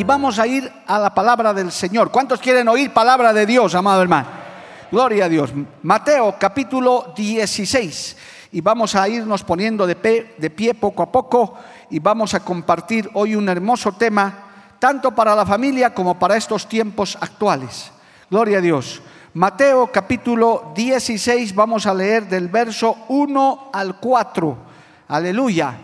Y vamos a ir a la palabra del Señor. ¿Cuántos quieren oír palabra de Dios, amado hermano? Gloria a Dios. Mateo capítulo 16. Y vamos a irnos poniendo de pie, de pie poco a poco y vamos a compartir hoy un hermoso tema, tanto para la familia como para estos tiempos actuales. Gloria a Dios. Mateo capítulo 16, vamos a leer del verso 1 al 4. Aleluya.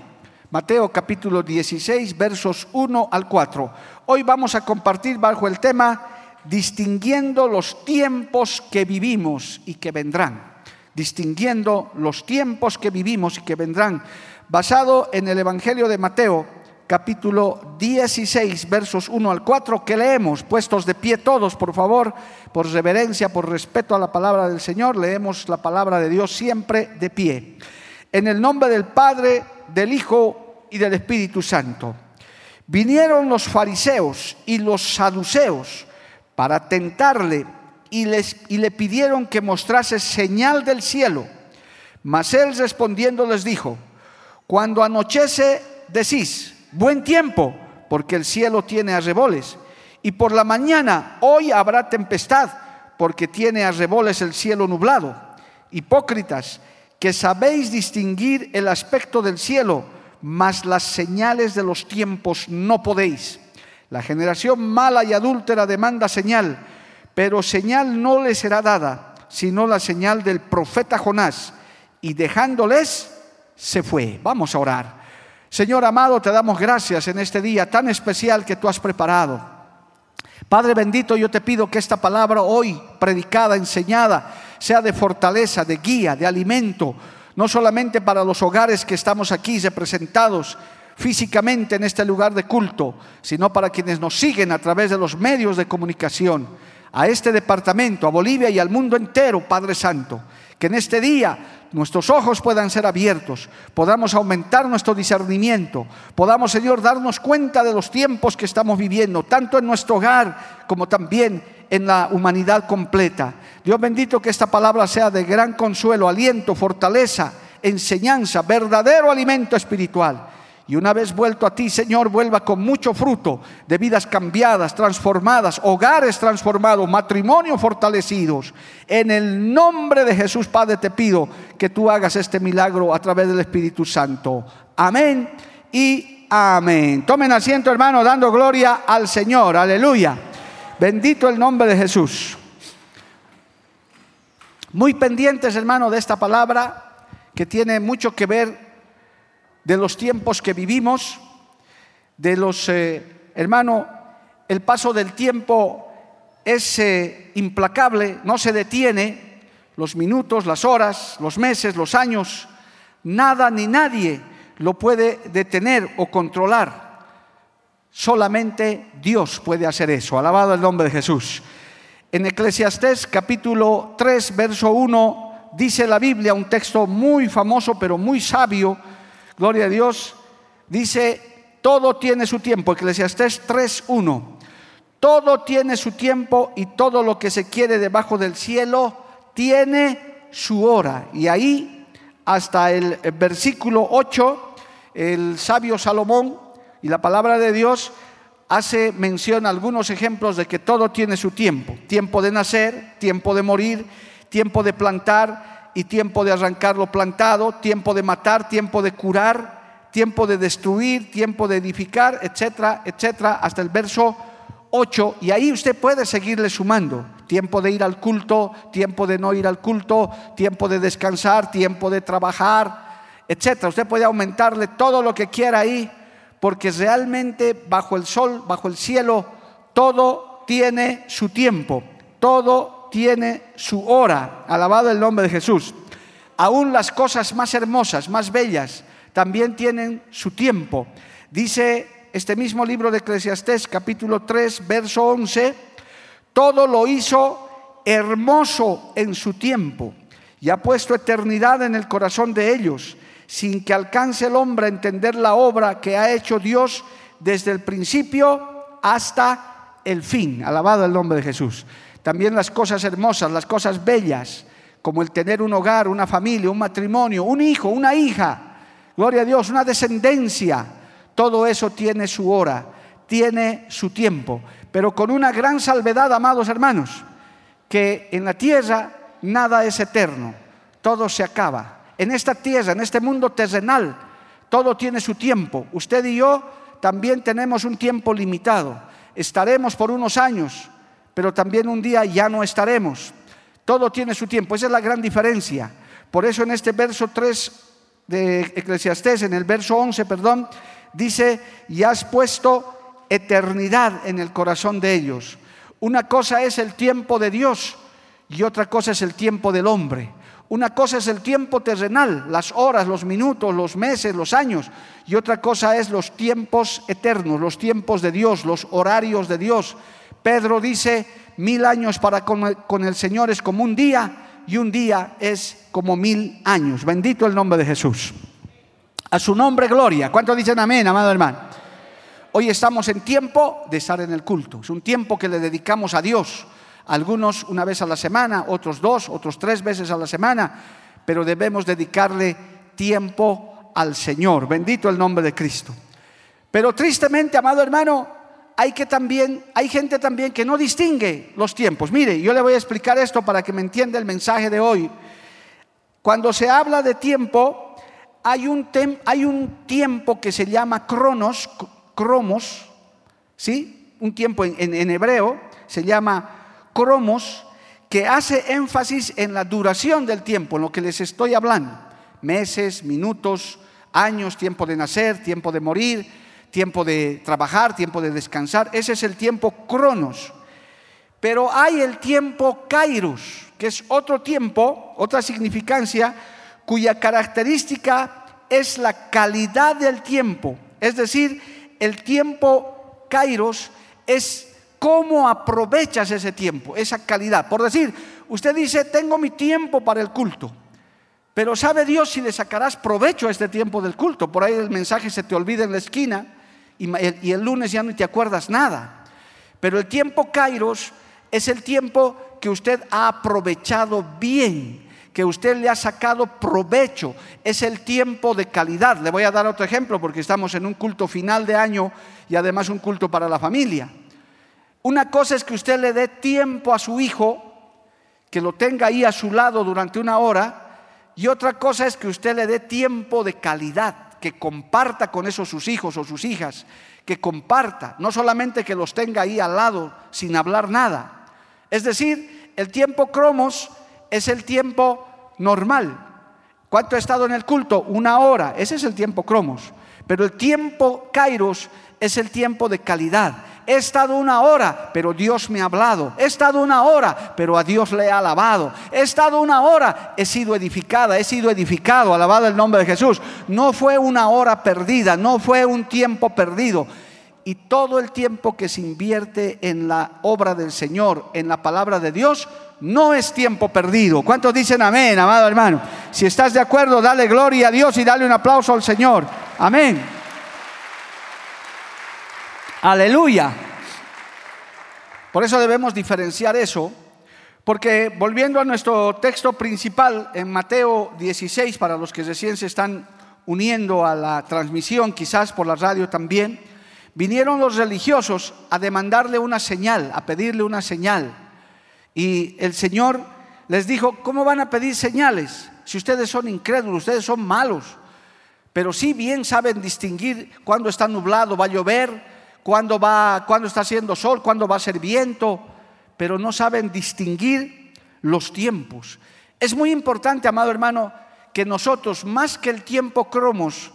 Mateo capítulo 16, versos 1 al 4. Hoy vamos a compartir bajo el tema distinguiendo los tiempos que vivimos y que vendrán. Distinguiendo los tiempos que vivimos y que vendrán. Basado en el Evangelio de Mateo capítulo 16, versos 1 al 4, que leemos, puestos de pie todos, por favor, por reverencia, por respeto a la palabra del Señor, leemos la palabra de Dios siempre de pie. En el nombre del Padre, del Hijo y del Espíritu Santo. Vinieron los fariseos y los saduceos para tentarle y, les, le pidieron que mostrase señal del cielo. Mas él respondiendo les dijo, cuando anochece decís, buen tiempo, porque el cielo tiene arreboles, y por la mañana hoy habrá tempestad, porque tiene arreboles el cielo nublado. Hipócritas, que sabéis distinguir el aspecto del cielo, mas las señales de los tiempos no podéis. La generación mala y adúltera demanda señal, pero señal no le será dada, sino la señal del profeta Jonás, y dejándoles, se fue. Vamos a orar. Señor amado, te damos gracias en este día tan especial que tú has preparado. Padre bendito, yo te pido que esta palabra hoy predicada, enseñada, sea de fortaleza, de guía, de alimento, no solamente para los hogares que estamos aquí representados físicamente en este lugar de culto, sino para quienes nos siguen a través de los medios de comunicación, a este departamento, a Bolivia y al mundo entero, Padre Santo. Que en este día nuestros ojos puedan ser abiertos, podamos aumentar nuestro discernimiento, podamos, Señor, darnos cuenta de los tiempos que estamos viviendo, tanto en nuestro hogar como también en la humanidad completa. Dios bendito que esta palabra sea de gran consuelo, aliento, fortaleza, enseñanza, verdadero alimento espiritual. Y una vez vuelto a ti, Señor, vuelva con mucho fruto de vidas cambiadas, transformadas, hogares transformados, matrimonios fortalecidos. En el nombre de Jesús, Padre, te pido que tú hagas este milagro a través del Espíritu Santo. Amén y amén. Tomen asiento, hermano, dando gloria al Señor. Aleluya. Bendito el nombre de Jesús. Muy pendientes, hermano, de esta palabra que tiene mucho que ver de los tiempos que vivimos, de los, eh, hermano, el paso del tiempo es eh, implacable, no se detiene, los minutos, las horas, los meses, los años, nada ni nadie lo puede detener o controlar. Solamente Dios puede hacer eso. Alabado el nombre de Jesús. En Eclesiastés capítulo 3, verso 1, dice la Biblia, un texto muy famoso pero muy sabio, gloria a Dios, dice, todo tiene su tiempo, Eclesiastés 3.1, todo tiene su tiempo y todo lo que se quiere debajo del cielo tiene su hora. Y ahí, hasta el versículo 8, el sabio Salomón y la palabra de Dios hace mención a algunos ejemplos de que todo tiene su tiempo. Tiempo de nacer, tiempo de morir, tiempo de plantar, y tiempo de arrancar lo plantado, tiempo de matar, tiempo de curar, tiempo de destruir, tiempo de edificar, etcétera, etcétera, hasta el verso 8. Y ahí usted puede seguirle sumando. Tiempo de ir al culto, tiempo de no ir al culto, tiempo de descansar, tiempo de trabajar, etcétera. Usted puede aumentarle todo lo que quiera ahí, porque realmente bajo el sol, bajo el cielo, todo tiene su tiempo, todo tiene su hora. Alabado el nombre de Jesús. Aún las cosas más hermosas, más bellas, también tienen su tiempo. Dice este mismo libro de Eclesiastés, capítulo 3, verso 11, todo lo hizo hermoso en su tiempo y ha puesto eternidad en el corazón de ellos, sin que alcance el hombre a entender la obra que ha hecho Dios desde el principio hasta el fin. Alabado el nombre de Jesús. También las cosas hermosas, las cosas bellas, como el tener un hogar, una familia, un matrimonio, un hijo, una hija, gloria a Dios, una descendencia, todo eso tiene su hora, tiene su tiempo, pero con una gran salvedad, amados hermanos, que en la tierra nada es eterno, todo se acaba. En esta tierra, en este mundo terrenal, todo tiene su tiempo. Usted y yo también tenemos un tiempo limitado. Estaremos por unos años, pero también un día ya no estaremos. Todo tiene su tiempo, esa es la gran diferencia. Por eso en este verso 3 de Eclesiastés, en el verso 11, perdón, dice, y has puesto eternidad en el corazón de ellos. Una cosa es el tiempo de Dios y otra cosa es el tiempo del hombre. Una cosa es el tiempo terrenal, las horas, los minutos, los meses, los años, y otra cosa es los tiempos eternos, los tiempos de Dios, los horarios de Dios. Pedro dice, mil años para con el Señor es como un día y un día es como mil años. Bendito el nombre de Jesús. A su nombre, gloria. ¿Cuántos dicen amén, amado hermano? Hoy estamos en tiempo de estar en el culto. Es un tiempo que le dedicamos a Dios algunos una vez a la semana, otros dos, otros tres veces a la semana, pero debemos dedicarle tiempo al Señor. Bendito el nombre de Cristo. Pero tristemente, amado hermano, hay que también hay gente también que no distingue los tiempos. Mire, yo le voy a explicar esto para que me entienda el mensaje de hoy. Cuando se habla de tiempo, hay un, hay un tiempo que se llama cronos, cromos, ¿sí? Un tiempo en, en hebreo se llama cromos que hace énfasis en la duración del tiempo, en lo que les estoy hablando. Meses, minutos, años, tiempo de nacer, tiempo de morir, tiempo de trabajar, tiempo de descansar. Ese es el tiempo cronos. Pero hay el tiempo kairos, que es otro tiempo, otra significancia, cuya característica es la calidad del tiempo. Es decir, el tiempo kairos es cómo aprovechas ese tiempo, esa calidad. Por decir, usted dice, tengo mi tiempo para el culto, pero ¿sabe Dios si le sacarás provecho a este tiempo del culto? Por ahí el mensaje se te olvida en la esquina y el lunes ya no te acuerdas nada. Pero el tiempo Kairos es el tiempo que usted ha aprovechado bien, que usted le ha sacado provecho, es el tiempo de calidad. Le voy a dar otro ejemplo porque estamos en un culto final de año y además un culto para la familia. Una cosa es que usted le dé tiempo a su hijo, que lo tenga ahí a su lado durante una hora, y otra cosa es que usted le dé tiempo de calidad, que comparta con esos sus hijos o sus hijas, que comparta, no solamente que los tenga ahí al lado sin hablar nada. Es decir, el tiempo cromos es el tiempo normal. ¿Cuánto ha estado en el culto? Una hora. Ese es el tiempo cromos. Pero el tiempo kairos es el tiempo de calidad he estado una hora, pero Dios me ha hablado. He estado una hora, pero a Dios le he alabado. He estado una hora, he sido edificada, he sido edificado, alabado el nombre de Jesús. No fue una hora perdida, no fue un tiempo perdido. Y todo el tiempo que se invierte en la obra del Señor, en la palabra de Dios, no es tiempo perdido. ¿Cuántos dicen amén, amado hermano? Si estás de acuerdo, dale gloria a Dios y dale un aplauso al Señor. Amén. Aleluya. Por eso debemos diferenciar eso, porque volviendo a nuestro texto principal en Mateo 16, para los que recién se están uniendo a la transmisión, quizás por la radio también, vinieron los religiosos a demandarle una señal, a pedirle una señal. Y el Señor les dijo, ¿cómo van a pedir señales si ustedes son incrédulos, ustedes son malos? Pero sí bien saben distinguir cuándo está nublado, va a llover, cuándo, va, cuándo está haciendo sol, cuándo va a ser viento, pero no saben distinguir los tiempos. Es muy importante, amado hermano, que nosotros, más que el tiempo cromos,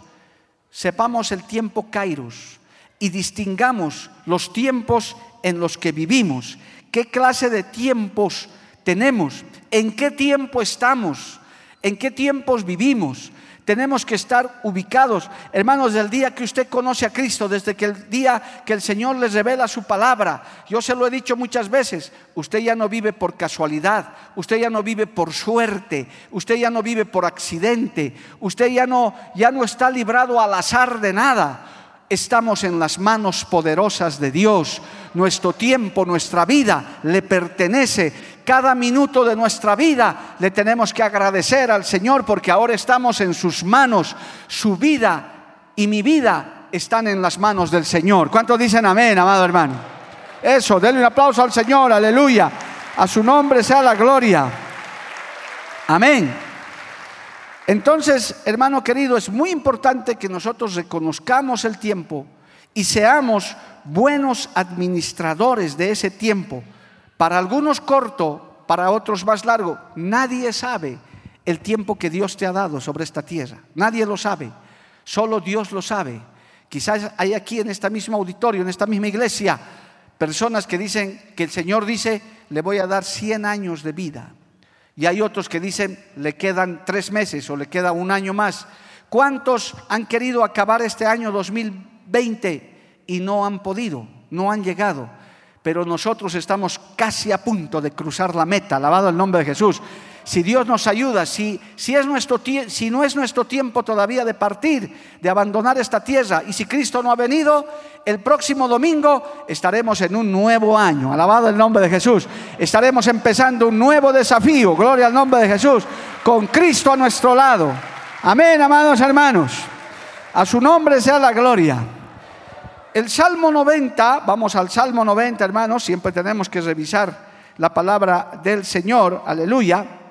sepamos el tiempo kairos y distingamos los tiempos en los que vivimos. ¿Qué clase de tiempos tenemos, en qué tiempo estamos, en qué tiempos vivimos. Tenemos que estar ubicados, hermanos, del día que usted conoce a Cristo, desde que el día que el Señor les revela su palabra. Yo se lo he dicho muchas veces, usted ya no vive por casualidad, usted ya no vive por suerte, usted ya no vive por accidente, usted ya no ya no está librado al azar de nada estamos en las manos poderosas de Dios. Nuestro tiempo, nuestra vida le pertenece. Cada minuto de nuestra vida le tenemos que agradecer al Señor porque ahora estamos en sus manos. Su vida y mi vida están en las manos del Señor. ¿Cuántos dicen amén, amado hermano? Eso, denle un aplauso al Señor, aleluya. A su nombre sea la gloria. Amén. Entonces, hermano querido, es muy importante que nosotros reconozcamos el tiempo y seamos buenos administradores de ese tiempo. Para algunos corto, para otros más largo. Nadie sabe el tiempo que Dios te ha dado sobre esta tierra. Nadie lo sabe. Solo Dios lo sabe. Quizás hay aquí en esta misma auditorio, en esta misma iglesia, personas que dicen que el Señor dice, le voy a dar 100 años de vida. Y hay otros que dicen, le quedan tres meses o le queda un año más. ¿Cuántos han querido acabar este año 2020 y no han podido, no han llegado? Pero nosotros estamos casi a punto de cruzar la meta, alabado el nombre de Jesús si Dios nos ayuda, si, si, no es nuestro tiempo todavía de partir, de abandonar esta tierra, y si Cristo no ha venido, el próximo domingo estaremos en un nuevo año. Alabado el nombre de Jesús. Estaremos empezando un nuevo desafío. Gloria al nombre de Jesús. Con Cristo a nuestro lado. Amén, amados hermanos. A su nombre sea la gloria. El Salmo 90, vamos al Salmo 90, hermanos, siempre tenemos que revisar la palabra del Señor, aleluya.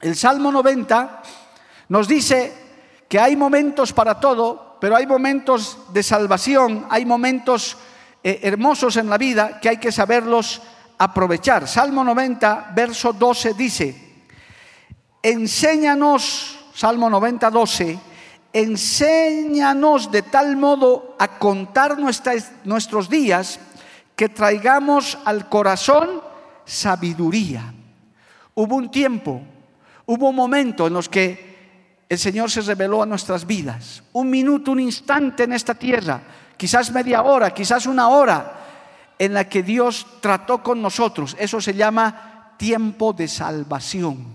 El Salmo 90 nos dice que hay momentos para todo, pero hay momentos de salvación, hay momentos eh, hermosos en la vida que hay que saberlos aprovechar. Salmo 90, verso 12 dice, enséñanos, Salmo 90, 12, enséñanos de tal modo a contar nuestros días que traigamos al corazón sabiduría. Hubo un tiempo Hubo un momento en los que el Señor se reveló a nuestras vidas. Un minuto, un instante en esta tierra, quizás media hora, quizás una hora, en la que Dios trató con nosotros. Eso se llama tiempo de salvación.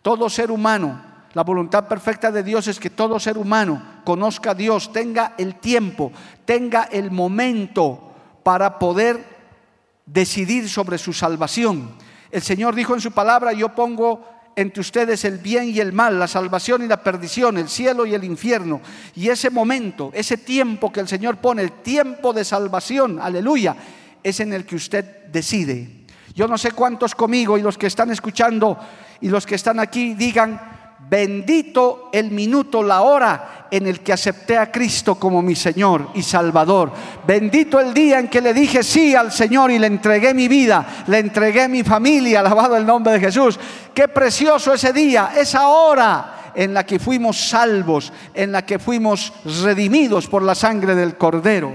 Todo ser humano, la voluntad perfecta de Dios es que todo ser humano conozca a Dios, tenga el tiempo, tenga el momento para poder decidir sobre su salvación. El Señor dijo en su palabra, yo pongo entre ustedes el bien y el mal, la salvación y la perdición, el cielo y el infierno. Y ese momento, ese tiempo que el Señor pone, el tiempo de salvación, aleluya, es en el que usted decide. Yo no sé cuántos conmigo y los que están escuchando y los que están aquí digan, Bendito el minuto, la hora en el que acepté a Cristo como mi Señor y Salvador. Bendito el día en que le dije sí al Señor y le entregué mi vida, le entregué mi familia, alabado el nombre de Jesús. Qué precioso ese día, esa hora en la que fuimos salvos, en la que fuimos redimidos por la sangre del Cordero.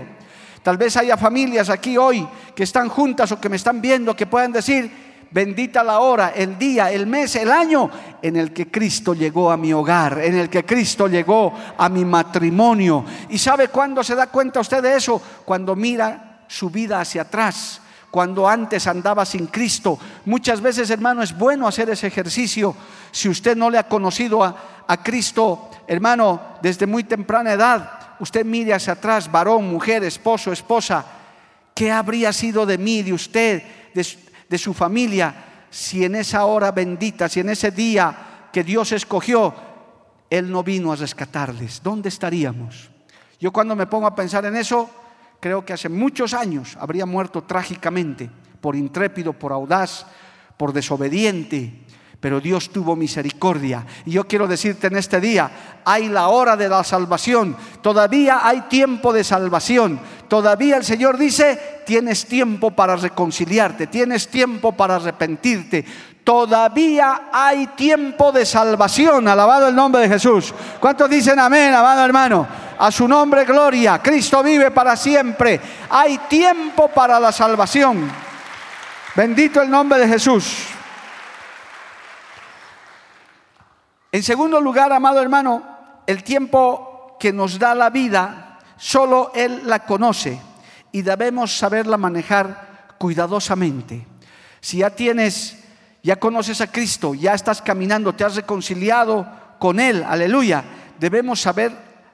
Tal vez haya familias aquí hoy que están juntas o que me están viendo que puedan decir, Bendita la hora, el día, el mes, el año en el que Cristo llegó a mi hogar, en el que Cristo llegó a mi matrimonio. ¿Y sabe cuándo se da cuenta usted de eso? Cuando mira su vida hacia atrás, cuando antes andaba sin Cristo. Muchas veces, hermano, es bueno hacer ese ejercicio. Si usted no le ha conocido a, a Cristo, hermano, desde muy temprana edad, usted mire hacia atrás, varón, mujer, esposo, esposa. ¿Qué habría sido de mí, de usted, de, de su familia, si en esa hora bendita, si en ese día que Dios escogió, Él no vino a rescatarles, ¿dónde estaríamos? Yo cuando me pongo a pensar en eso, creo que hace muchos años habría muerto trágicamente, por intrépido, por audaz, por desobediente, pero Dios tuvo misericordia. Y yo quiero decirte en este día, hay la hora de la salvación, todavía hay tiempo de salvación, Todavía el Señor dice, tienes tiempo para reconciliarte, tienes tiempo para arrepentirte. Todavía hay tiempo de salvación, alabado el nombre de Jesús. ¿Cuántos dicen amén, amado hermano? A su nombre gloria, Cristo vive para siempre. Hay tiempo para la salvación. Bendito el nombre de Jesús. En segundo lugar, amado hermano, el tiempo que nos da la vida solo Él la conoce y debemos saberla manejar cuidadosamente. Si ya tienes, ya conoces a Cristo, ya estás caminando, te has reconciliado con Él, aleluya, debemos saber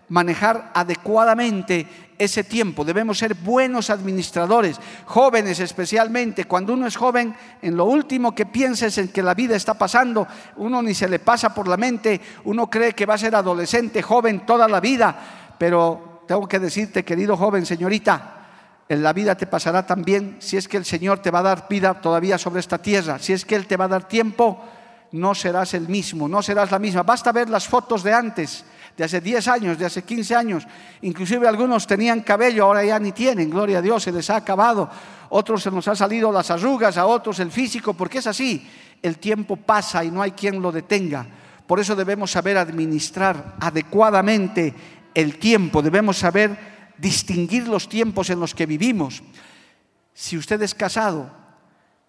manejar adecuadamente ese tiempo. Debemos ser buenos administradores, jóvenes especialmente. Cuando uno es joven, en lo último que pienses en que la vida está pasando, uno ni se le pasa por la mente, uno cree que va a ser adolescente, joven toda la vida, pero tengo que decirte, querido joven, señorita, en la vida te pasará también si es que el Señor te va a dar vida todavía sobre esta tierra, si es que Él te va a dar tiempo, no serás el mismo, no serás la misma. Basta ver las fotos de antes de hace 10 años, de hace 15 años. Inclusive algunos tenían cabello, ahora ya ni tienen, gloria a Dios, se les ha acabado. Otros se nos ha salido las arrugas, a otros el físico, porque es así. El tiempo pasa y no hay quien lo detenga. Por eso debemos saber administrar adecuadamente el tiempo, debemos saber distinguir los tiempos en los que vivimos. Si usted es casado,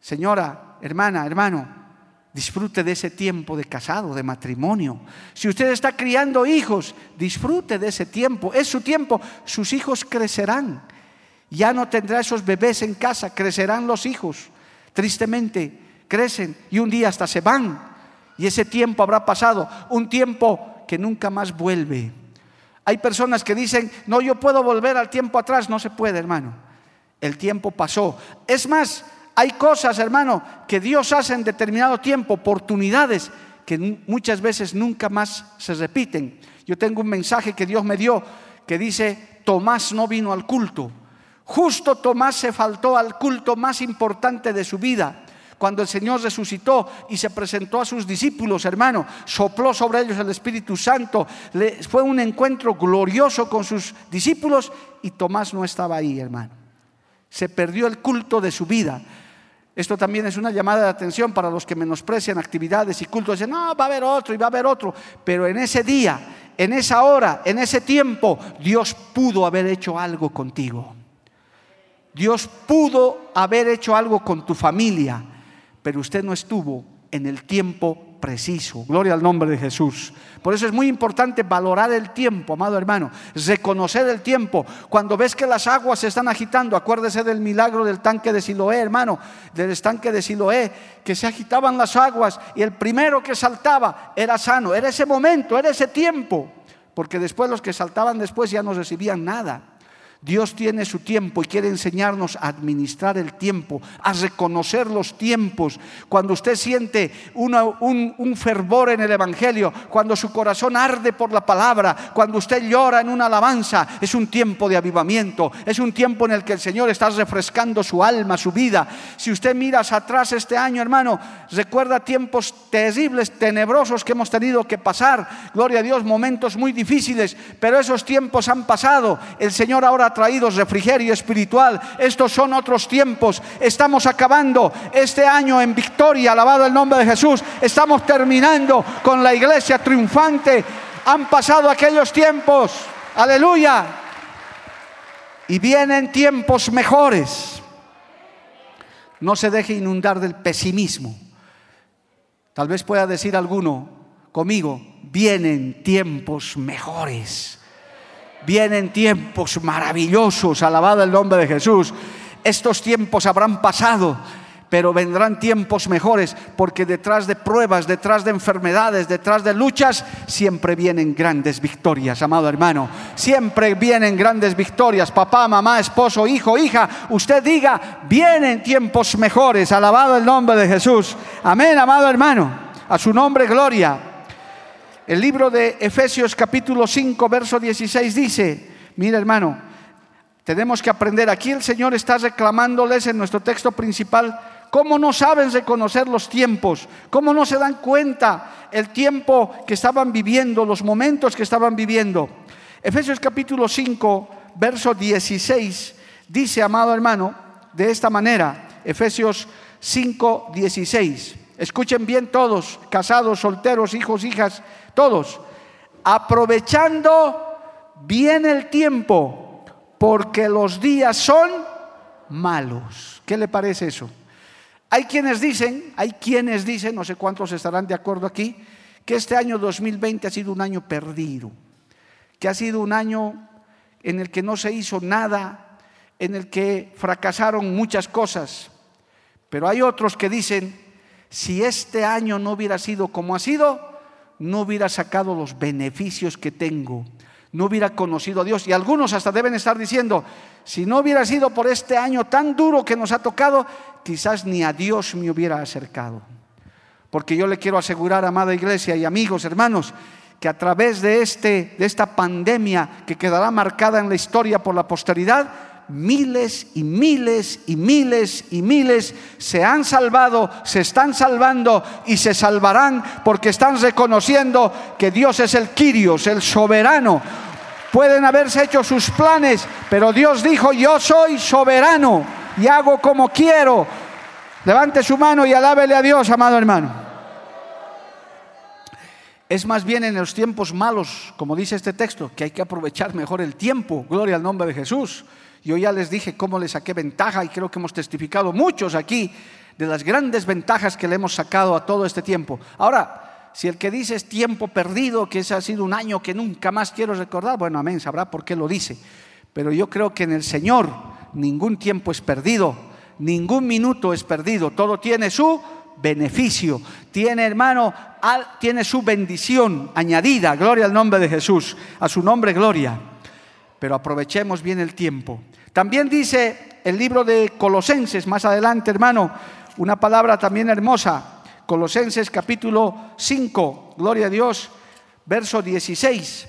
señora, hermana, hermano, Disfrute de ese tiempo de casado, de matrimonio. Si usted está criando hijos, disfrute de ese tiempo. Es su tiempo. Sus hijos crecerán. Ya no tendrá esos bebés en casa, crecerán los hijos. Tristemente, crecen y un día hasta se van. Y ese tiempo habrá pasado. Un tiempo que nunca más vuelve. Hay personas que dicen, no, yo puedo volver al tiempo atrás. No se puede, hermano. El tiempo pasó. Es más, hay cosas, hermano, que Dios hace en determinado tiempo, oportunidades que muchas veces nunca más se repiten. Yo tengo un mensaje que Dios me dio que dice, Tomás no vino al culto. Justo Tomás se faltó al culto más importante de su vida. Cuando el Señor resucitó y se presentó a sus discípulos, hermano, sopló sobre ellos el Espíritu Santo. fue un encuentro glorioso con sus discípulos y Tomás no estaba ahí, hermano. Se perdió el culto de su vida. Esto también es una llamada de atención para los que menosprecian actividades y cultos. Dicen, no, va a haber otro y va a haber otro. Pero en ese día, en esa hora, en ese tiempo, Dios pudo haber hecho algo contigo. Dios pudo haber hecho algo con tu familia, pero usted no estuvo en el tiempo preciso. Gloria al nombre de Jesús. Por eso es muy importante valorar el tiempo, amado hermano, reconocer el tiempo. Cuando ves que las aguas se están agitando, acuérdese del milagro del tanque de Siloé, hermano, del estanque de Siloé, que se agitaban las aguas y el primero que saltaba era sano. Era ese momento, era ese tiempo, porque después los que saltaban después ya no recibían nada. Dios tiene su tiempo y quiere enseñarnos a administrar el tiempo, a reconocer los tiempos. Cuando usted siente un, fervor en el Evangelio, cuando su corazón arde por la palabra, cuando usted llora en una alabanza, es un tiempo de avivamiento, es un tiempo en el que el Señor está refrescando su alma, su vida. Si usted mira atrás este año, hermano, recuerda tiempos terribles, tenebrosos que hemos tenido que pasar. Gloria a Dios, momentos muy difíciles, pero esos tiempos han pasado. El Señor ahora traído refrigerio espiritual. Estos son otros tiempos. Estamos acabando este año en victoria, alabado el nombre de Jesús. Estamos terminando con la iglesia triunfante. Han pasado aquellos tiempos. Aleluya. Y vienen tiempos mejores. No se deje inundar del pesimismo. Tal vez pueda decir alguno conmigo, vienen tiempos mejores. Vienen tiempos maravillosos, alabado el nombre de Jesús. Estos tiempos habrán pasado, pero vendrán tiempos mejores, porque detrás de pruebas, detrás de enfermedades, detrás de luchas, siempre vienen grandes victorias, amado hermano. Siempre vienen grandes victorias. Papá, mamá, esposo, hijo, hija, usted diga, vienen tiempos mejores, alabado el nombre de Jesús. Amén, amado hermano. A su nombre, gloria. El libro de Efesios capítulo 5, verso 16 dice, mira hermano, tenemos que aprender, aquí el Señor está reclamándoles en nuestro texto principal, cómo no saben reconocer los tiempos, cómo no se dan cuenta el tiempo que estaban viviendo, los momentos que estaban viviendo. Efesios capítulo 5, verso 16 dice, amado hermano, de esta manera, Efesios 5, 16. Escuchen bien todos, casados, solteros, hijos, hijas, todos, aprovechando bien el tiempo, porque los días son malos. ¿Qué le parece eso? Hay quienes dicen, hay quienes dicen, no sé cuántos estarán de acuerdo aquí, que este año 2020 ha sido un año perdido, que ha sido un año en el que no se hizo nada, en el que fracasaron muchas cosas. Pero hay otros que dicen, si este año no hubiera sido como ha sido, no hubiera sacado los beneficios que tengo, no hubiera conocido a Dios. Y algunos hasta deben estar diciendo, si no hubiera sido por este año tan duro que nos ha tocado, quizás ni a Dios me hubiera acercado. Porque yo le quiero asegurar, amada iglesia y amigos, hermanos, que a través de, este, de esta pandemia que quedará marcada en la historia por la posteridad, miles y miles y miles y miles se han salvado, se están salvando y se salvarán porque están reconociendo que Dios es el Quirios, el soberano. Pueden haberse hecho sus planes, pero Dios dijo, yo soy soberano y hago como quiero. Levante su mano y alábele a Dios, amado hermano. Es más bien en los tiempos malos, como dice este texto, que hay que aprovechar mejor el tiempo. Gloria al nombre de Jesús. Yo ya les dije cómo le saqué ventaja y creo que hemos testificado muchos aquí de las grandes ventajas que le hemos sacado a todo este tiempo. Ahora, si el que dice es tiempo perdido, que ese ha sido un año que nunca más quiero recordar, bueno, amén, sabrá por qué lo dice. Pero yo creo que en el Señor ningún tiempo es perdido, ningún minuto es perdido, todo tiene su beneficio, tiene hermano, tiene su bendición añadida, gloria al nombre de Jesús, a su nombre gloria. Pero aprovechemos bien el tiempo. También dice el libro de Colosenses, más adelante hermano, una palabra también hermosa, Colosenses capítulo 5, gloria a Dios, verso 16.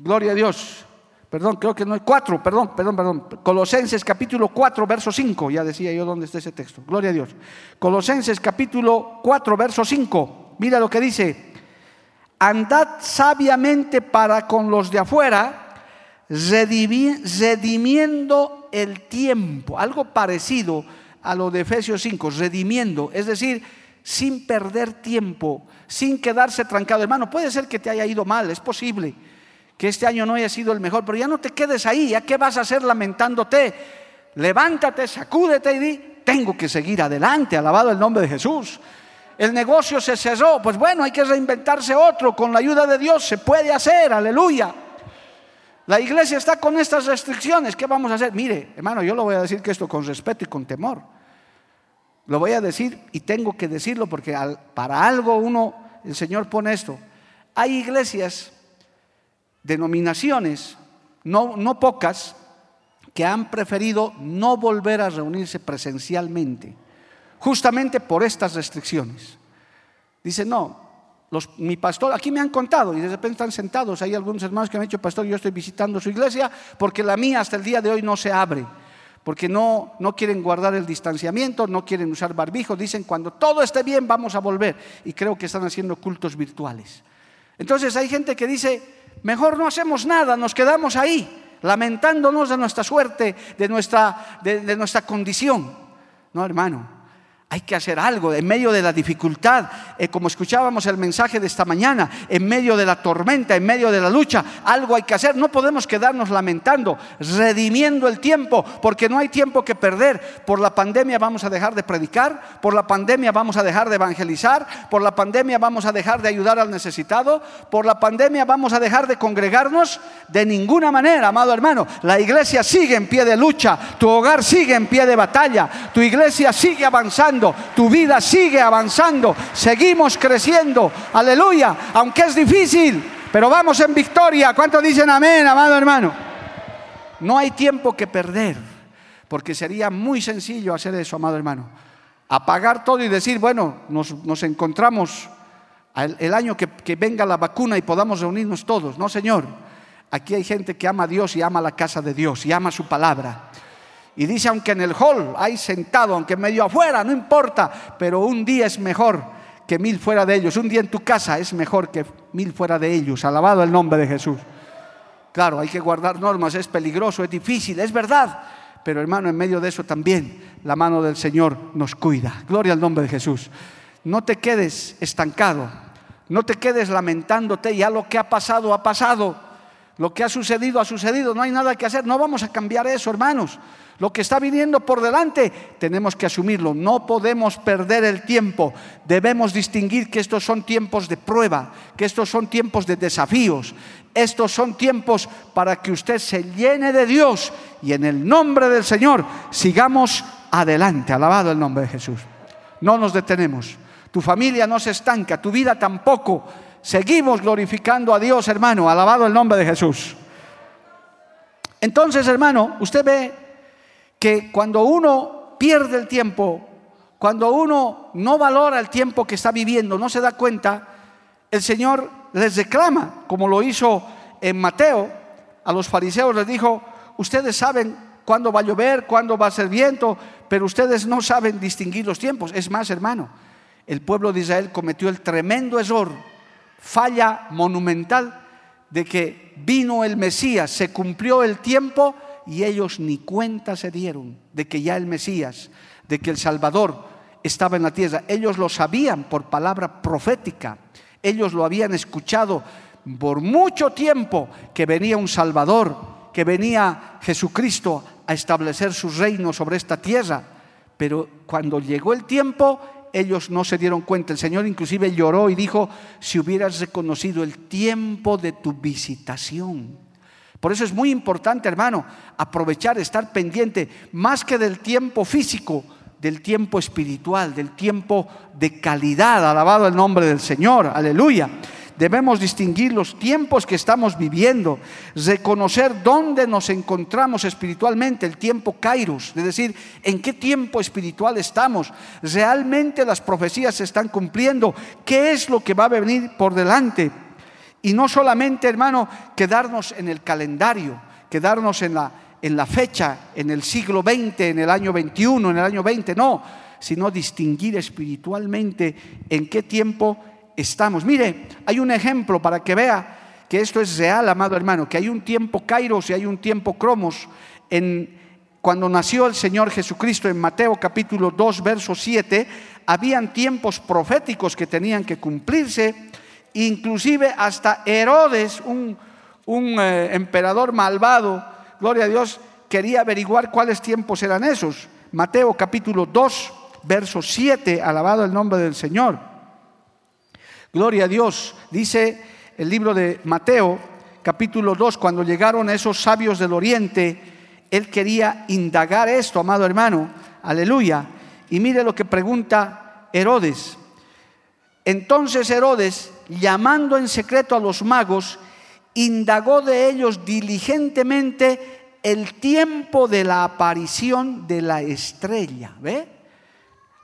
Gloria a Dios. Perdón, creo que no hay cuatro, perdón, perdón, perdón. Colosenses capítulo 4, verso 5, ya decía yo dónde está ese texto. Gloria a Dios. Colosenses capítulo 4, verso 5. Mira lo que dice. Andad sabiamente para con los de afuera, redimiendo el tiempo. Algo parecido a lo de Efesios 5, redimiendo, es decir, sin perder tiempo, sin quedarse trancado. Hermano, puede ser que te haya ido mal, es posible que este año no haya sido el mejor, pero ya no te quedes ahí, ¿ya qué vas a hacer lamentándote? Levántate, sacúdete y di, tengo que seguir adelante, alabado el nombre de Jesús. El negocio se cerró, pues bueno, hay que reinventarse otro, con la ayuda de Dios se puede hacer, aleluya. La iglesia está con estas restricciones, ¿qué vamos a hacer? Mire, hermano, yo lo voy a decir que esto con respeto y con temor. Lo voy a decir y tengo que decirlo porque para algo uno, el Señor pone esto. Hay iglesias denominaciones, no, no pocas, que han preferido no volver a reunirse presencialmente, justamente por estas restricciones. Dice, no, mi pastor, aquí me han contado y de repente están sentados, hay algunos hermanos que me han dicho, pastor, yo estoy visitando su iglesia porque la mía hasta el día de hoy no se abre, porque no, no quieren guardar el distanciamiento, no quieren usar barbijos, dicen, cuando todo esté bien vamos a volver y creo que están haciendo cultos virtuales. Entonces hay gente que dice, mejor no hacemos nada, nos quedamos ahí, lamentándonos de nuestra suerte, de nuestra, de, nuestra condición. No, hermano, hay que hacer algo en medio de la dificultad, eh, como escuchábamos el mensaje de esta mañana, en medio de la tormenta, en medio de la lucha, algo hay que hacer. No podemos quedarnos lamentando, redimiendo el tiempo, porque no hay tiempo que perder. Por la pandemia vamos a dejar de predicar, por la pandemia vamos a dejar de evangelizar, por la pandemia vamos a dejar de ayudar al necesitado, por la pandemia vamos a dejar de congregarnos. De ninguna manera, amado hermano, la iglesia sigue en pie de lucha, tu hogar sigue en pie de batalla, tu iglesia sigue avanzando tu vida sigue avanzando, seguimos creciendo, aleluya, aunque es difícil, pero vamos en victoria. ¿Cuántos dicen amén, amado hermano? No hay tiempo que perder, porque sería muy sencillo hacer eso, amado hermano. Apagar todo y decir, bueno, nos, encontramos el, año que, que venga la vacuna y podamos reunirnos todos. No, Señor. Aquí hay gente que ama a Dios y ama la casa de Dios y ama su palabra. Y dice, aunque en el hall hay sentado, aunque medio afuera, no importa, pero un día es mejor que mil fuera de ellos. Un día en tu casa es mejor que mil fuera de ellos. Alabado el nombre de Jesús. Claro, hay que guardar normas, es peligroso, es difícil, es verdad. Pero hermano, en medio de eso también la mano del Señor nos cuida. Gloria al nombre de Jesús. No te quedes estancado, no te quedes lamentándote, ya lo que ha pasado, ha pasado. Lo que ha sucedido ha sucedido, no hay nada que hacer, no vamos a cambiar eso, hermanos. Lo que está viniendo por delante, tenemos que asumirlo. No podemos perder el tiempo. Debemos distinguir que estos son tiempos de prueba, que estos son tiempos de desafíos. Estos son tiempos para que usted se llene de Dios y en el nombre del Señor sigamos adelante. Alabado el nombre de Jesús. No nos detenemos. Tu familia no se estanca, tu vida tampoco. Seguimos glorificando a Dios, hermano. Alabado el nombre de Jesús. Entonces, hermano, usted ve que cuando uno pierde el tiempo, cuando uno no valora el tiempo que está viviendo, no se da cuenta, el Señor les reclama, como lo hizo en Mateo, a los fariseos les dijo, ustedes saben cuándo va a llover, cuándo va a ser viento, pero ustedes no saben distinguir los tiempos. Es más, hermano, el pueblo de Israel cometió el tremendo error, falla monumental, de que vino el Mesías, se cumplió el tiempo y ellos ni cuenta se dieron de que ya el Mesías, de que el Salvador estaba en la tierra. Ellos lo sabían por palabra profética, ellos lo habían escuchado por mucho tiempo que venía un Salvador, que venía Jesucristo a establecer su reino sobre esta tierra. Pero cuando llegó el tiempo, ellos no se dieron cuenta. El Señor inclusive lloró y dijo, si hubieras reconocido el tiempo de tu visitación por eso es muy importante, hermano, aprovechar, estar pendiente, más que del tiempo físico, del tiempo espiritual, del tiempo de calidad. Alabado el nombre del Señor, aleluya. Debemos distinguir los tiempos que estamos viviendo, reconocer dónde nos encontramos espiritualmente, el tiempo kairos, es decir, en qué tiempo espiritual estamos. Realmente las profecías se están cumpliendo, qué es lo que va a venir por delante. Y no solamente, hermano, quedarnos en el calendario, quedarnos en la, en la fecha, en el siglo XX, en el año 21, en el año 20, no, sino distinguir espiritualmente en qué tiempo estamos. Mire, hay un ejemplo para que vea que esto es real, amado hermano, que hay un tiempo kairos y hay un tiempo cromos. En, cuando nació el Señor Jesucristo en Mateo capítulo 2, verso 7, habían tiempos proféticos que tenían que cumplirse inclusive hasta Herodes, un, eh, emperador malvado, gloria a Dios, quería averiguar cuáles tiempos eran esos. Mateo capítulo 2, verso 7, alabado el nombre del Señor. Gloria a Dios, dice el libro de Mateo capítulo 2, cuando llegaron esos sabios del oriente, él quería indagar esto, amado hermano, aleluya. Y mire lo que pregunta Herodes. Entonces Herodes, llamando en secreto a los magos, indagó de ellos diligentemente el tiempo de la aparición de la estrella. ¿Ve?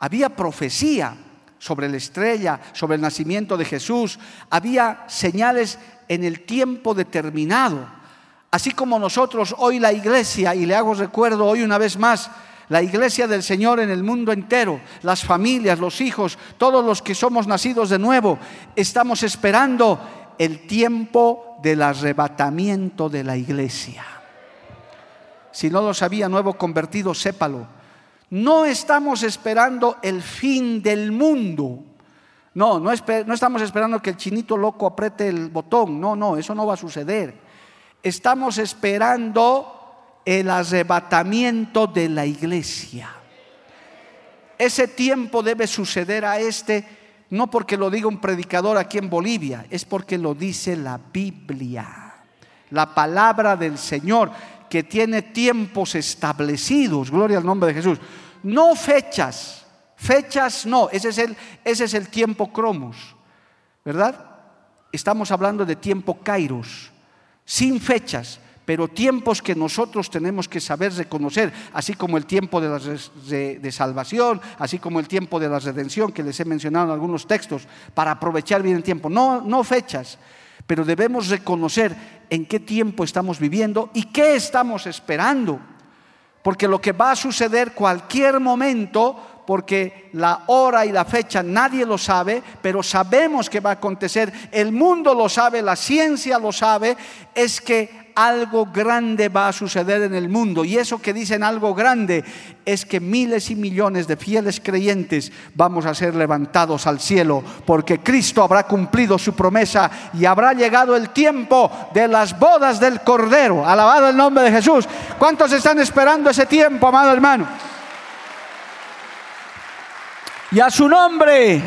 Había profecía sobre la estrella, sobre el nacimiento de Jesús. Había señales en el tiempo determinado. Así como nosotros hoy la iglesia, y le hago recuerdo hoy una vez más, la iglesia del Señor en el mundo entero, las familias, los hijos, todos los que somos nacidos de nuevo, estamos esperando el tiempo del arrebatamiento de la iglesia. Si no lo sabía, nuevo convertido, sépalo. No estamos esperando el fin del mundo. No, no, no, estamos esperando que el chinito loco apriete el botón. No, no, eso no va a suceder. Estamos esperando el arrebatamiento de la iglesia. Ese tiempo debe suceder a este, no porque lo diga un predicador aquí en Bolivia, es porque lo dice la Biblia, la palabra del Señor, que tiene tiempos establecidos, gloria al nombre de Jesús, no fechas, fechas no, ese es el, ese es el tiempo cromos, ¿verdad? Estamos hablando de tiempo kairos, sin fechas, pero tiempos que nosotros tenemos que saber reconocer, así como el tiempo de, la de, salvación, así como el tiempo de la redención que les he mencionado en algunos textos, para aprovechar bien el tiempo, no, no fechas, pero debemos reconocer en qué tiempo estamos viviendo y qué estamos esperando, porque lo que va a suceder cualquier momento porque la hora y la fecha nadie lo sabe, pero sabemos que va a acontecer, el mundo lo sabe, la ciencia lo sabe, es que algo grande va a suceder en el mundo. Y eso que dicen algo grande es que miles y millones de fieles creyentes vamos a ser levantados al cielo, porque Cristo habrá cumplido su promesa y habrá llegado el tiempo de las bodas del Cordero. Alabado el nombre de Jesús. ¿Cuántos están esperando ese tiempo, amado hermano? Y a su nombre.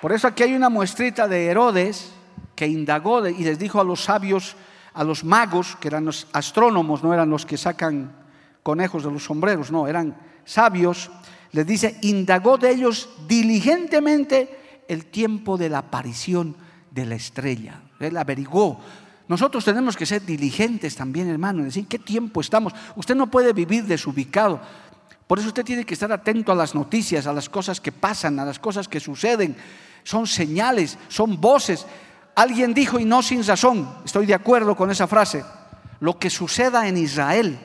Por eso aquí hay una muestrita de Herodes que indagó y les dijo a los sabios, a los magos, que eran los astrónomos, no eran los que sacan conejos de los sombreros, no, eran sabios, les dice, indagó de ellos diligentemente el tiempo de la aparición de la estrella. Él averiguó. Nosotros tenemos que ser diligentes también, hermano, en decir qué tiempo estamos. Usted no puede vivir desubicado. Por eso usted tiene que estar atento a las noticias, a las cosas que pasan, a las cosas que suceden. Son señales, son voces. Alguien dijo, y no sin razón, estoy de acuerdo con esa frase, lo que suceda en Israel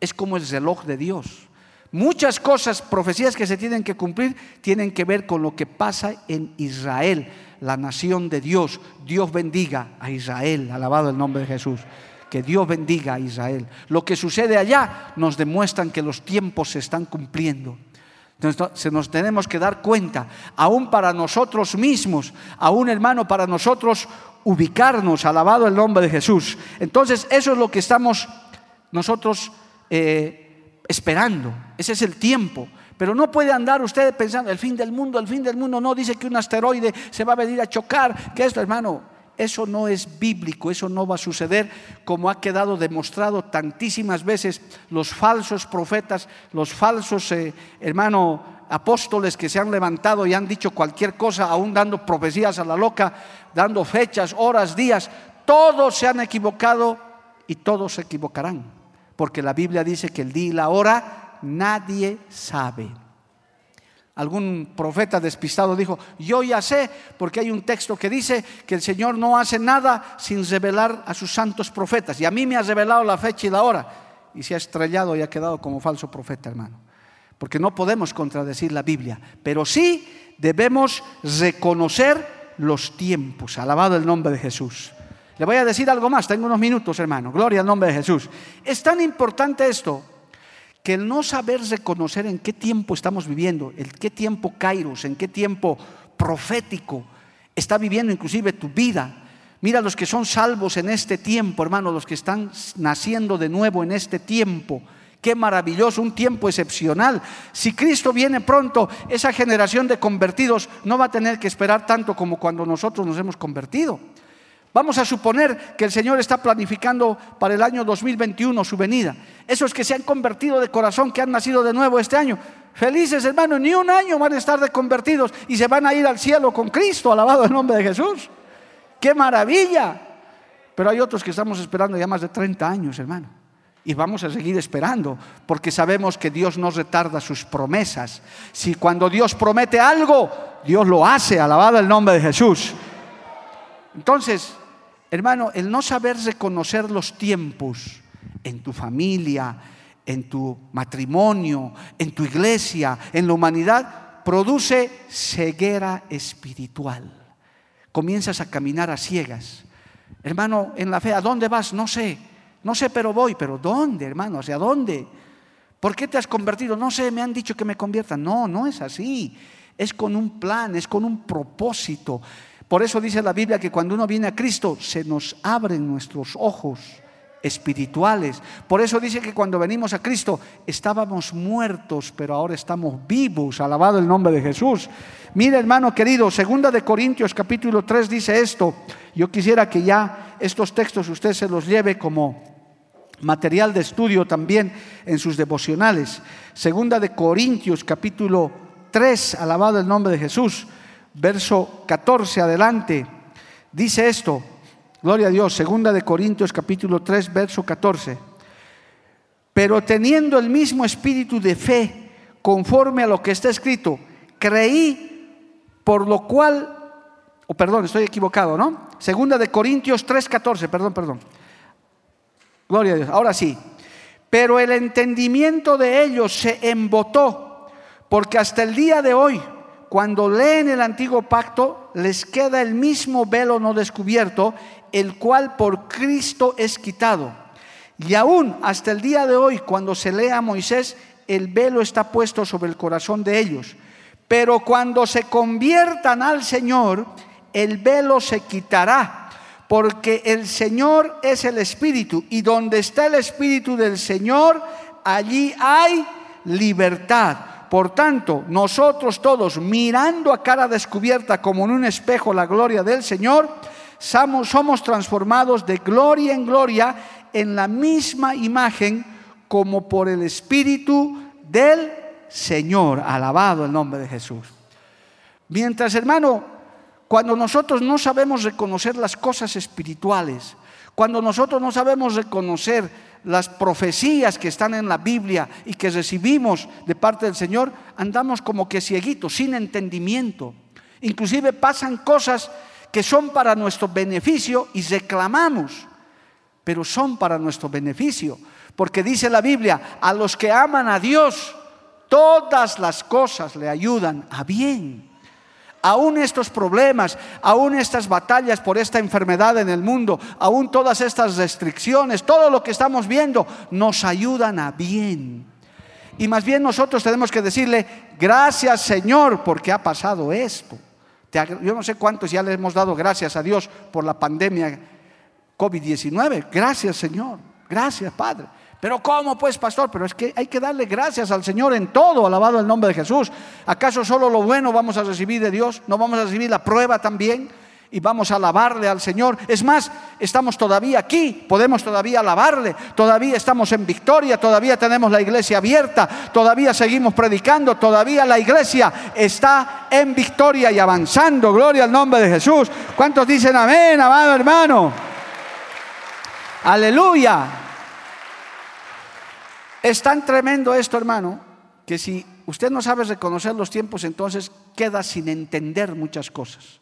es como el reloj de Dios. Muchas cosas, profecías que se tienen que cumplir, tienen que ver con lo que pasa en Israel, la nación de Dios. Dios bendiga a Israel, alabado el nombre de Jesús. Que Dios bendiga a Israel. Lo que sucede allá nos demuestran que los tiempos se están cumpliendo. Entonces, nos tenemos que dar cuenta, aún para nosotros mismos, aún hermano, para nosotros ubicarnos, alabado el nombre de Jesús. Entonces, eso es lo que estamos nosotros eh, esperando. Ese es el tiempo. Pero no puede andar usted pensando, el fin del mundo, el fin del mundo, no dice que un asteroide se va a venir a chocar, que esto, hermano, eso no es bíblico, eso no va a suceder como ha quedado demostrado tantísimas veces los falsos profetas, los falsos, eh, hermano, apóstoles que se han levantado y han dicho cualquier cosa, aún dando profecías a la loca, dando fechas, horas, días. Todos se han equivocado y todos se equivocarán, porque la Biblia dice que el día y la hora nadie sabe. Algún profeta despistado dijo, yo ya sé, porque hay un texto que dice que el Señor no hace nada sin revelar a sus santos profetas. Y a mí me ha revelado la fecha y la hora. Y se ha estrellado y ha quedado como falso profeta, hermano. Porque no podemos contradecir la Biblia, pero sí debemos reconocer los tiempos. Alabado el nombre de Jesús. Le voy a decir algo más, tengo unos minutos, hermano. Gloria al nombre de Jesús. Es tan importante esto que el no saber reconocer en qué tiempo estamos viviendo, en qué tiempo Kairos, en qué tiempo profético está viviendo inclusive tu vida. Mira los que son salvos en este tiempo, hermano, los que están naciendo de nuevo en este tiempo. Qué maravilloso, un tiempo excepcional. Si Cristo viene pronto, esa generación de convertidos no va a tener que esperar tanto como cuando nosotros nos hemos convertido. Vamos a suponer que el Señor está planificando para el año 2021 su venida. Esos que se han convertido de corazón, que han nacido de nuevo este año, felices hermanos, ni un año van a estar de convertidos y se van a ir al cielo con Cristo, alabado el nombre de Jesús. ¡Qué maravilla! Pero hay otros que estamos esperando ya más de 30 años, hermano. Y vamos a seguir esperando, porque sabemos que Dios no retarda sus promesas. Si cuando Dios promete algo, Dios lo hace, alabado el nombre de Jesús. Entonces, Hermano, el no saber reconocer los tiempos en tu familia, en tu matrimonio, en tu iglesia, en la humanidad, produce ceguera espiritual. Comienzas a caminar a ciegas. Hermano, en la fe, ¿a dónde vas? No sé. No sé, pero voy. ¿Pero dónde, hermano? ¿Hacia dónde? ¿Por qué te has convertido? No sé, me han dicho que me convierta. No, no es así. Es con un plan, es con un propósito. Por eso dice la Biblia que cuando uno viene a Cristo se nos abren nuestros ojos espirituales. Por eso dice que cuando venimos a Cristo estábamos muertos, pero ahora estamos vivos. Alabado el nombre de Jesús. Mira, hermano querido, segunda de Corintios capítulo 3 dice esto. Yo quisiera que ya estos textos usted se los lleve como material de estudio también en sus devocionales. Segunda de Corintios capítulo 3, alabado el nombre de Jesús verso 14 adelante, dice esto, gloria a Dios, segunda de Corintios capítulo 3, verso 14, pero teniendo el mismo espíritu de fe, conforme a lo que está escrito, creí, por lo cual, o perdón, estoy equivocado, ¿no? Segunda de Corintios 3, 14, perdón, perdón. Gloria a Dios, ahora sí. Pero el entendimiento de ellos se embotó, porque hasta el día de hoy cuando leen el antiguo pacto, les queda el mismo velo no descubierto, el cual por Cristo es quitado. Y aún hasta el día de hoy, cuando se lee a Moisés, el velo está puesto sobre el corazón de ellos. Pero cuando se conviertan al Señor, el velo se quitará, porque el Señor es el Espíritu, y donde está el Espíritu del Señor, allí hay libertad. Por tanto, nosotros todos, mirando a cara descubierta como en un espejo la gloria del Señor, somos, transformados de gloria en gloria en la misma imagen como por el Espíritu del Señor. Alabado el nombre de Jesús. Mientras, hermano, cuando nosotros no sabemos reconocer las cosas espirituales, cuando nosotros no sabemos reconocer las profecías que están en la Biblia y que recibimos de parte del Señor, andamos como que cieguitos, sin entendimiento. Inclusive pasan cosas que son para nuestro beneficio y reclamamos, pero son para nuestro beneficio. Porque dice la Biblia, a los que aman a Dios, todas las cosas le ayudan a bien. Aún estos problemas, aún estas batallas por esta enfermedad en el mundo, aún todas estas restricciones, todo lo que estamos viendo, nos ayudan a bien. Y más bien nosotros tenemos que decirle, gracias Señor, porque ha pasado esto. Yo no sé cuántos ya le hemos dado gracias a Dios por la pandemia COVID-19. Gracias Señor, gracias Padre. Pero ¿cómo pues, pastor? Pero es que hay que darle gracias al Señor en todo, alabado el nombre de Jesús. ¿Acaso solo lo bueno vamos a recibir de Dios? ¿No vamos a recibir la prueba también? Y vamos a alabarle al Señor. Es más, estamos todavía aquí, podemos todavía alabarle, todavía estamos en victoria, todavía tenemos la iglesia abierta, todavía seguimos predicando, todavía la iglesia está en victoria y avanzando. Gloria al nombre de Jesús. ¿Cuántos dicen amén, amado hermano? Aleluya. Es tan tremendo esto, hermano, que si usted no sabe reconocer los tiempos, entonces queda sin entender muchas cosas.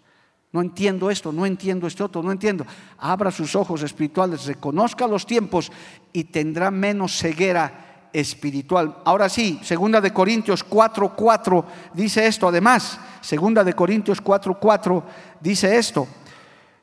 No entiendo esto, no entiendo esto otro, no entiendo. Abra sus ojos espirituales, reconozca los tiempos y tendrá menos ceguera espiritual. Ahora sí, segunda de Corintios 4:4 dice esto además, segunda de Corintios 4:4 dice esto.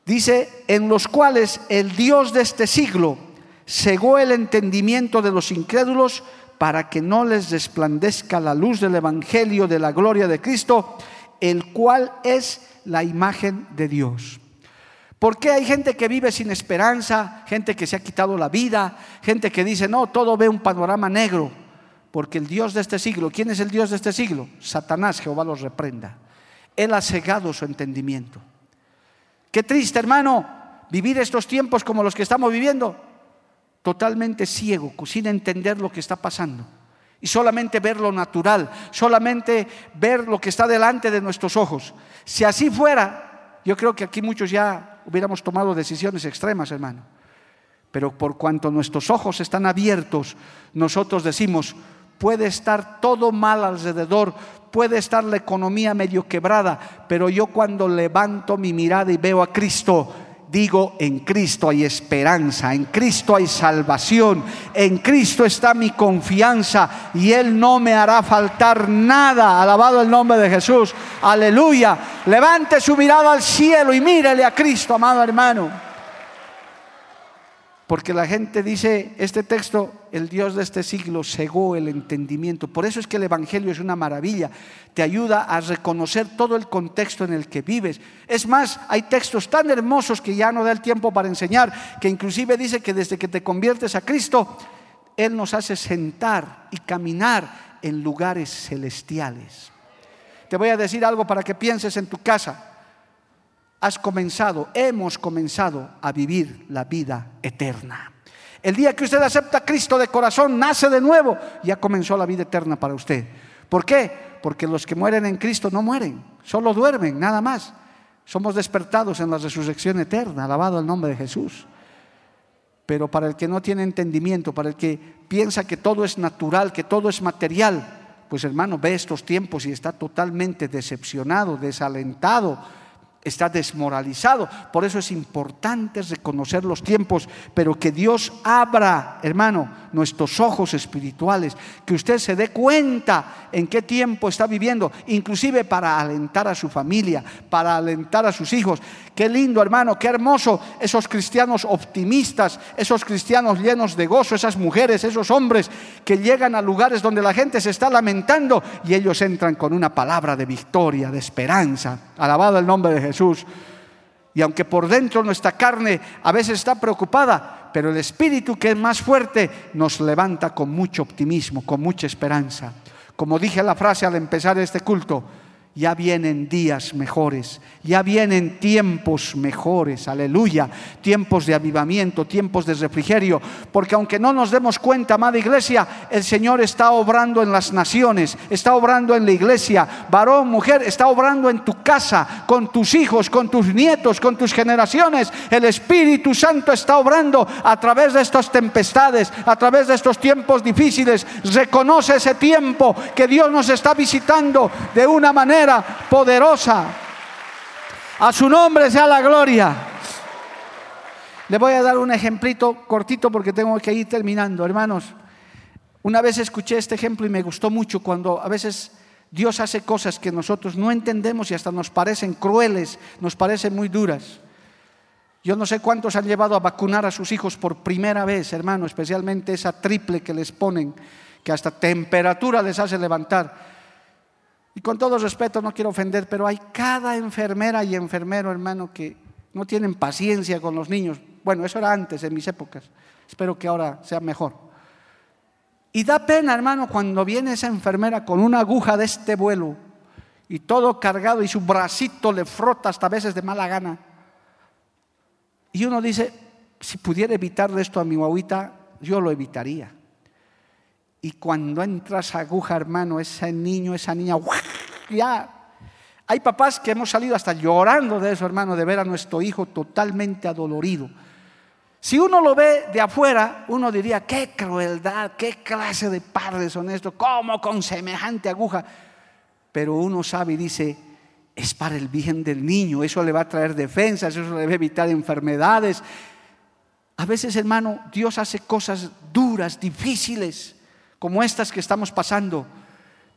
Dice, en los cuales el Dios de este siglo cegó el entendimiento de los incrédulos para que no les resplandezca la luz del Evangelio de la gloria de Cristo, el cual es la imagen de Dios. ¿Por qué hay gente que vive sin esperanza, gente que se ha quitado la vida, gente que dice, no, todo ve un panorama negro? Porque el Dios de este siglo, ¿quién es el Dios de este siglo? Satanás, Jehová los reprenda. Él ha cegado su entendimiento. Qué triste, hermano, vivir estos tiempos como los que estamos viviendo totalmente ciego, sin entender lo que está pasando. Y solamente ver lo natural, solamente ver lo que está delante de nuestros ojos. Si así fuera, yo creo que aquí muchos ya hubiéramos tomado decisiones extremas, hermano. Pero por cuanto nuestros ojos están abiertos, nosotros decimos, puede estar todo mal alrededor, puede estar la economía medio quebrada, pero yo cuando levanto mi mirada y veo a Cristo, digo, en Cristo hay esperanza, en Cristo hay salvación, en Cristo está mi confianza y Él no me hará faltar nada. Alabado el nombre de Jesús. Aleluya. Levante su mirada al cielo y mírele a Cristo, amado hermano. Porque la gente dice, este texto, el Dios de este siglo cegó el entendimiento. Por eso es que el Evangelio es una maravilla. Te ayuda a reconocer todo el contexto en el que vives. Es más, hay textos tan hermosos que ya no da el tiempo para enseñar, que inclusive dice que desde que te conviertes a Cristo, Él nos hace sentar y caminar en lugares celestiales. Te voy a decir algo para que pienses en tu casa has comenzado, hemos comenzado a vivir la vida eterna. El día que usted acepta a Cristo de corazón, nace de nuevo, ya comenzó la vida eterna para usted. ¿Por qué? Porque los que mueren en Cristo no mueren, solo duermen, nada más. Somos despertados en la resurrección eterna, alabado el nombre de Jesús. Pero para el que no tiene entendimiento, para el que piensa que todo es natural, que todo es material, pues hermano, ve estos tiempos y está totalmente decepcionado, desalentado está desmoralizado. Por eso es importante reconocer los tiempos, pero que Dios abra, hermano, nuestros ojos espirituales, que usted se dé cuenta en qué tiempo está viviendo, inclusive para alentar a su familia, para alentar a sus hijos. Qué lindo, hermano, qué hermoso esos cristianos optimistas, esos cristianos llenos de gozo, esas mujeres, esos hombres que llegan a lugares donde la gente se está lamentando y ellos entran con una palabra de victoria, de esperanza. Alabado el nombre de Jesús. Y aunque por dentro nuestra carne a veces está preocupada, pero el espíritu que es más fuerte nos levanta con mucho optimismo, con mucha esperanza. Como dije la frase al empezar este culto, ya vienen días mejores, ya vienen tiempos mejores, aleluya, tiempos de avivamiento, tiempos de refrigerio, porque aunque no nos demos cuenta, amada iglesia, el Señor está obrando en las naciones, está obrando en la iglesia, varón, mujer, está obrando en tu casa, con tus hijos, con tus nietos, con tus generaciones. El Espíritu Santo está obrando a través de estas tempestades, a través de estos tiempos difíciles. Reconoce ese tiempo que Dios nos está visitando de una manera poderosa. A su nombre sea la gloria. Le voy a dar un ejemplito cortito porque tengo que ir terminando, hermanos. Una vez escuché este ejemplo y me gustó mucho cuando a veces Dios hace cosas que nosotros no entendemos y hasta nos parecen crueles, nos parecen muy duras. Yo no sé cuántos han llevado a vacunar a sus hijos por primera vez, hermano, especialmente esa triple que les ponen, que hasta temperatura les hace levantar. Y con todo respeto, no quiero ofender, pero hay cada enfermera y enfermero, hermano, que no tienen paciencia con los niños. Bueno, eso era antes, en mis épocas. Espero que ahora sea mejor. Y da pena, hermano, cuando viene esa enfermera con una aguja de este vuelo y todo cargado y su bracito le frota hasta veces de mala gana. Y uno dice, si pudiera evitarle esto a mi guaguita, yo lo evitaría. Y cuando entra esa aguja, hermano, ese niño, esa niña, ya. Hay papás que hemos salido hasta llorando de eso, hermano, de ver a nuestro hijo totalmente adolorido. Si uno lo ve de afuera, uno diría, qué crueldad, qué clase de padres son estos, cómo con semejante aguja. Pero uno sabe y dice, es para el bien del niño, eso le va a traer defensas, eso le va a evitar enfermedades. A veces, hermano, Dios hace cosas duras, difíciles como estas que estamos pasando,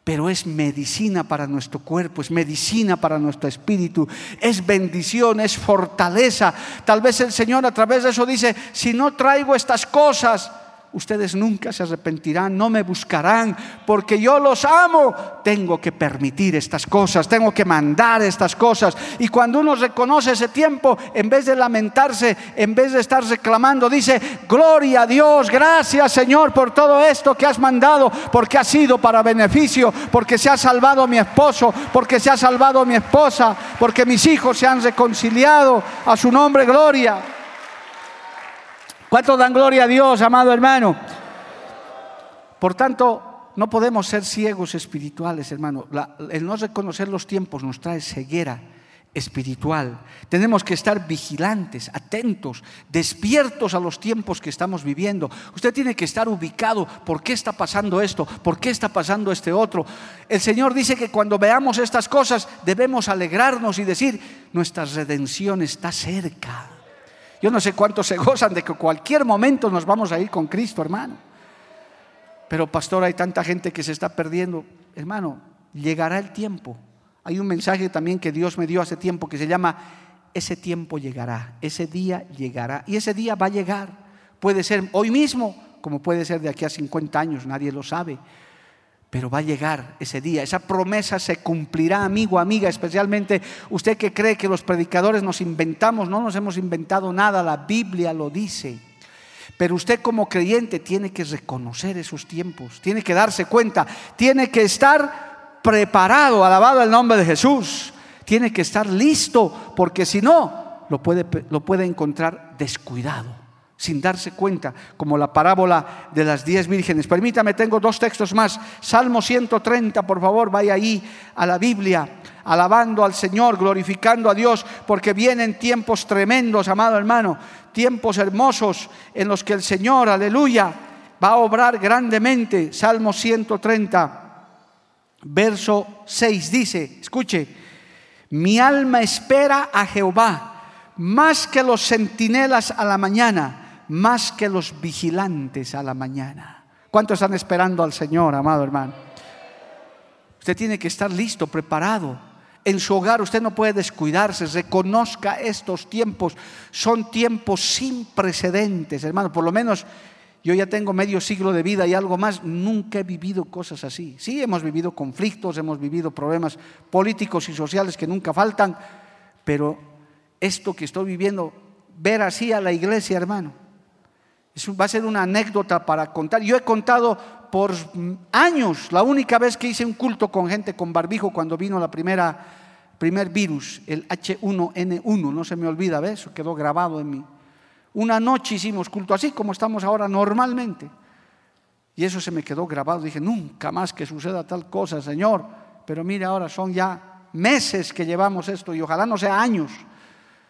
pero es medicina para nuestro cuerpo, es medicina para nuestro espíritu, es bendición, es fortaleza. Tal vez el Señor a través de eso dice, si no traigo estas cosas, ustedes nunca se arrepentirán, no me buscarán, porque yo los amo. Tengo que permitir estas cosas, tengo que mandar estas cosas. Y cuando uno reconoce ese tiempo, en vez de lamentarse, en vez de estar reclamando, dice, gloria a Dios, gracias Señor por todo esto que has mandado, porque ha sido para beneficio, porque se ha salvado mi esposo, porque se ha salvado mi esposa, porque mis hijos se han reconciliado. A su nombre, gloria. ¿Cuántos dan gloria a Dios, amado hermano? Por tanto, no podemos ser ciegos espirituales, hermano. el no reconocer los tiempos nos trae ceguera espiritual. Tenemos que estar vigilantes, atentos, despiertos a los tiempos que estamos viviendo. Usted tiene que estar ubicado. ¿Por qué está pasando esto? ¿Por qué está pasando este otro? El Señor dice que cuando veamos estas cosas debemos alegrarnos y decir, nuestra redención está cerca. Yo no sé cuántos se gozan de que cualquier momento nos vamos a ir con Cristo, hermano. Pero pastor, hay tanta gente que se está perdiendo. Hermano, llegará el tiempo. Hay un mensaje también que Dios me dio hace tiempo que se llama, ese tiempo llegará, ese día llegará. Y ese día va a llegar. Puede ser hoy mismo, como puede ser de aquí a 50 años, nadie lo sabe. Pero va a llegar ese día, esa promesa se cumplirá, amigo, amiga, especialmente usted que cree que los predicadores nos inventamos, no nos hemos inventado nada, la Biblia lo dice. Pero usted como creyente tiene que reconocer esos tiempos, tiene que darse cuenta, tiene que estar preparado, alabado el nombre de Jesús, tiene que estar listo, porque si no, lo puede, lo puede encontrar descuidado sin darse cuenta, como la parábola de las diez vírgenes. Permítame, tengo dos textos más. Salmo 130, por favor, vaya ahí a la Biblia, alabando al Señor, glorificando a Dios, porque vienen tiempos tremendos, amado hermano, tiempos hermosos en los que el Señor, aleluya, va a obrar grandemente. Salmo 130, verso 6 dice, escuche, mi alma espera a Jehová más que los centinelas a la mañana más que los vigilantes a la mañana. ¿Cuántos están esperando al Señor, amado hermano? Usted tiene que estar listo, preparado. En su hogar usted no puede descuidarse, reconozca estos tiempos. Son tiempos sin precedentes, hermano. Por lo menos yo ya tengo medio siglo de vida y algo más, nunca he vivido cosas así. Sí, hemos vivido conflictos, hemos vivido problemas políticos y sociales que nunca faltan, pero esto que estoy viviendo, ver así a la iglesia, hermano, va a ser una anécdota para contar. Yo he contado por años, la única vez que hice un culto con gente con barbijo cuando vino la primera primer virus, el H1N1, no se me olvida, ¿ves? Eso quedó grabado en mí. Una noche hicimos culto así como estamos ahora normalmente. Y eso se me quedó grabado. Dije, nunca más que suceda tal cosa, Señor. Pero mire, ahora son ya meses que llevamos esto y ojalá no sea años,